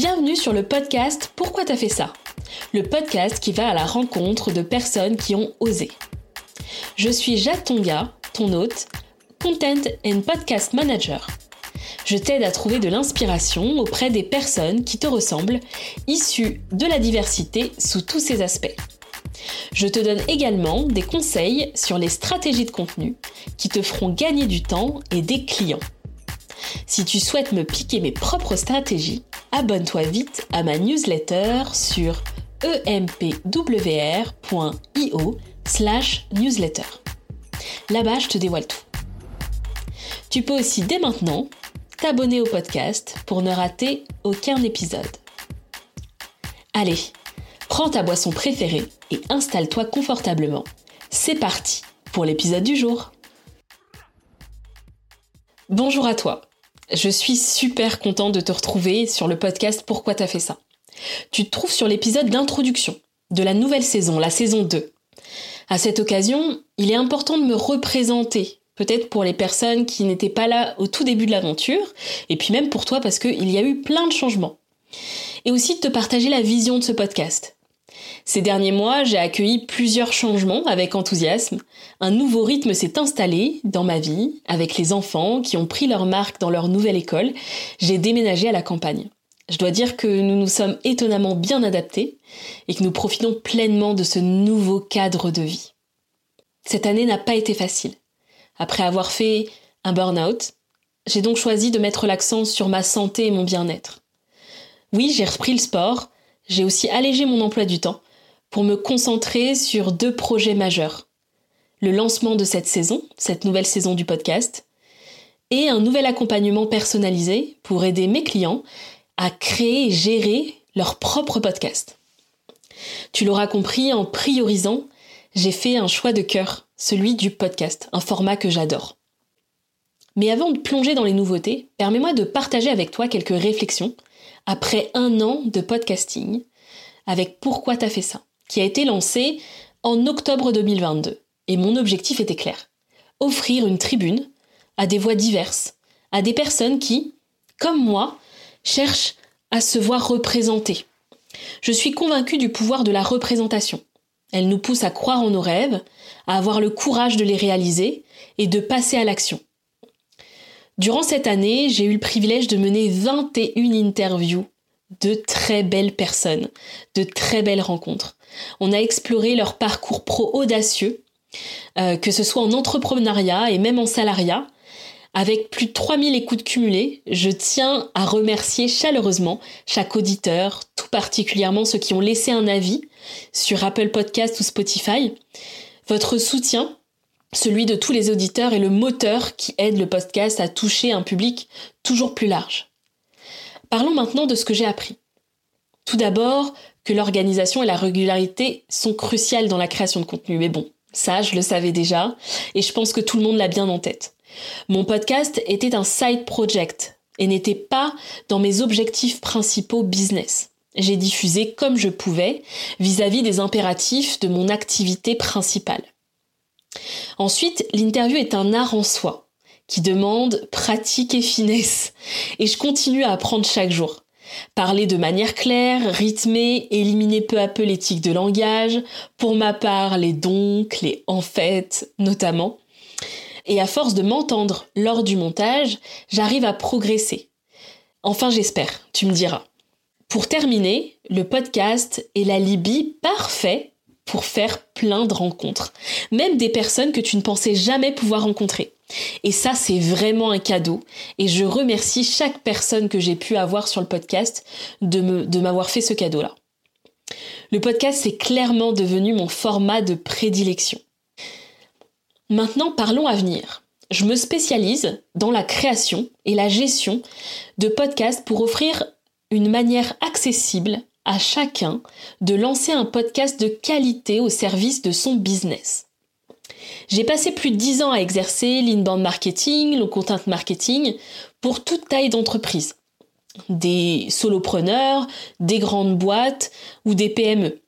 Bienvenue sur le podcast Pourquoi t'as fait ça? Le podcast qui va à la rencontre de personnes qui ont osé. Je suis Jacques Tonga, ton hôte, Content and Podcast Manager. Je t'aide à trouver de l'inspiration auprès des personnes qui te ressemblent, issues de la diversité sous tous ses aspects. Je te donne également des conseils sur les stratégies de contenu qui te feront gagner du temps et des clients. Si tu souhaites me piquer mes propres stratégies, abonne-toi vite à ma newsletter sur empwr.io slash newsletter. Là-bas, je te dévoile tout. Tu peux aussi dès maintenant t'abonner au podcast pour ne rater aucun épisode. Allez, prends ta boisson préférée et installe-toi confortablement. C'est parti pour l'épisode du jour. Bonjour à toi. Je suis super contente de te retrouver sur le podcast Pourquoi t'as fait ça? Tu te trouves sur l'épisode d'introduction de la nouvelle saison, la saison 2. À cette occasion, il est important de me représenter, peut-être pour les personnes qui n'étaient pas là au tout début de l'aventure, et puis même pour toi parce qu'il y a eu plein de changements. Et aussi de te partager la vision de ce podcast. Ces derniers mois, j'ai accueilli plusieurs changements avec enthousiasme. Un nouveau rythme s'est installé dans ma vie, avec les enfants qui ont pris leur marque dans leur nouvelle école. J'ai déménagé à la campagne. Je dois dire que nous nous sommes étonnamment bien adaptés et que nous profitons pleinement de ce nouveau cadre de vie. Cette année n'a pas été facile. Après avoir fait un burn-out, j'ai donc choisi de mettre l'accent sur ma santé et mon bien-être. Oui, j'ai repris le sport, j'ai aussi allégé mon emploi du temps pour me concentrer sur deux projets majeurs. Le lancement de cette saison, cette nouvelle saison du podcast, et un nouvel accompagnement personnalisé pour aider mes clients à créer et gérer leur propre podcast. Tu l'auras compris, en priorisant, j'ai fait un choix de cœur, celui du podcast, un format que j'adore. Mais avant de plonger dans les nouveautés, permets-moi de partager avec toi quelques réflexions après un an de podcasting avec Pourquoi t'as fait ça qui a été lancé en octobre 2022. Et mon objectif était clair. Offrir une tribune à des voix diverses, à des personnes qui, comme moi, cherchent à se voir représentées. Je suis convaincue du pouvoir de la représentation. Elle nous pousse à croire en nos rêves, à avoir le courage de les réaliser et de passer à l'action. Durant cette année, j'ai eu le privilège de mener 21 interviews de très belles personnes, de très belles rencontres. On a exploré leur parcours pro audacieux, euh, que ce soit en entrepreneuriat et même en salariat. Avec plus de 3000 écoutes cumulées, je tiens à remercier chaleureusement chaque auditeur, tout particulièrement ceux qui ont laissé un avis sur Apple Podcast ou Spotify. Votre soutien, celui de tous les auditeurs, est le moteur qui aide le podcast à toucher un public toujours plus large. Parlons maintenant de ce que j'ai appris. Tout d'abord, que l'organisation et la régularité sont cruciales dans la création de contenu. Mais bon, ça, je le savais déjà, et je pense que tout le monde l'a bien en tête. Mon podcast était un side project et n'était pas dans mes objectifs principaux business. J'ai diffusé comme je pouvais vis-à-vis des impératifs de mon activité principale. Ensuite, l'interview est un art en soi qui demande pratique et finesse. Et je continue à apprendre chaque jour. Parler de manière claire, rythmée, éliminer peu à peu l'éthique de langage, pour ma part les donc, les en fait notamment. Et à force de m'entendre lors du montage, j'arrive à progresser. Enfin j'espère, tu me diras. Pour terminer, le podcast est l'alibi parfait pour faire plein de rencontres, même des personnes que tu ne pensais jamais pouvoir rencontrer. Et ça, c'est vraiment un cadeau. Et je remercie chaque personne que j'ai pu avoir sur le podcast de, m'avoir fait ce cadeau-là. Le podcast est clairement devenu mon format de prédilection. Maintenant, parlons à venir. Je me spécialise dans la création et la gestion de podcasts pour offrir une manière accessible à chacun de lancer un podcast de qualité au service de son business. J'ai passé plus de 10 ans à exercer l'inbound marketing, le content marketing pour toute taille d'entreprise. Des solopreneurs, des grandes boîtes ou des PME.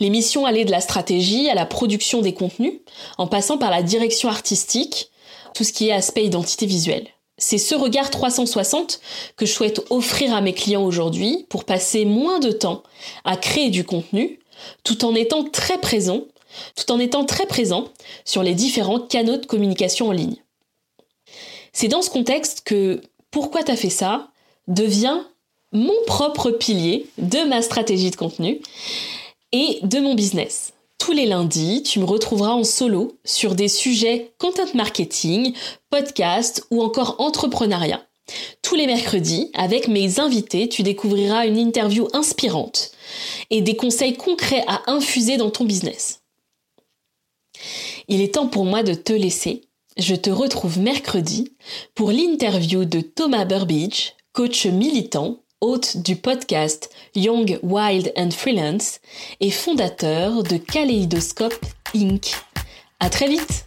Les missions allaient de la stratégie à la production des contenus, en passant par la direction artistique, tout ce qui est aspect identité visuelle. c'est ce regard 360 que je souhaite offrir à mes clients aujourd'hui pour passer moins de temps à créer du contenu tout en étant très présent, tout en étant très présent sur les différents canaux de communication en ligne. C'est dans ce contexte que pourquoi t'as fait ça devient mon propre pilier de ma stratégie de contenu et de mon business. Tous les lundis, tu me retrouveras en solo sur des sujets content marketing, podcast ou encore entrepreneuriat. Tous les mercredis, avec mes invités, tu découvriras une interview inspirante et des conseils concrets à infuser dans ton business. Il est temps pour moi de te laisser. Je te retrouve mercredi pour l'interview de Thomas Burbidge, coach militant hôte du podcast Young, Wild and Freelance et fondateur de Kaleidoscope Inc. À très vite!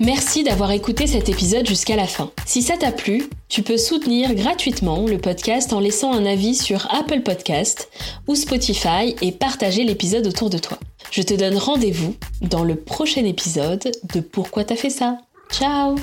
Merci d'avoir écouté cet épisode jusqu'à la fin. Si ça t'a plu, tu peux soutenir gratuitement le podcast en laissant un avis sur Apple Podcast ou Spotify et partager l'épisode autour de toi. Je te donne rendez-vous dans le prochain épisode de Pourquoi t'as fait ça? Ciao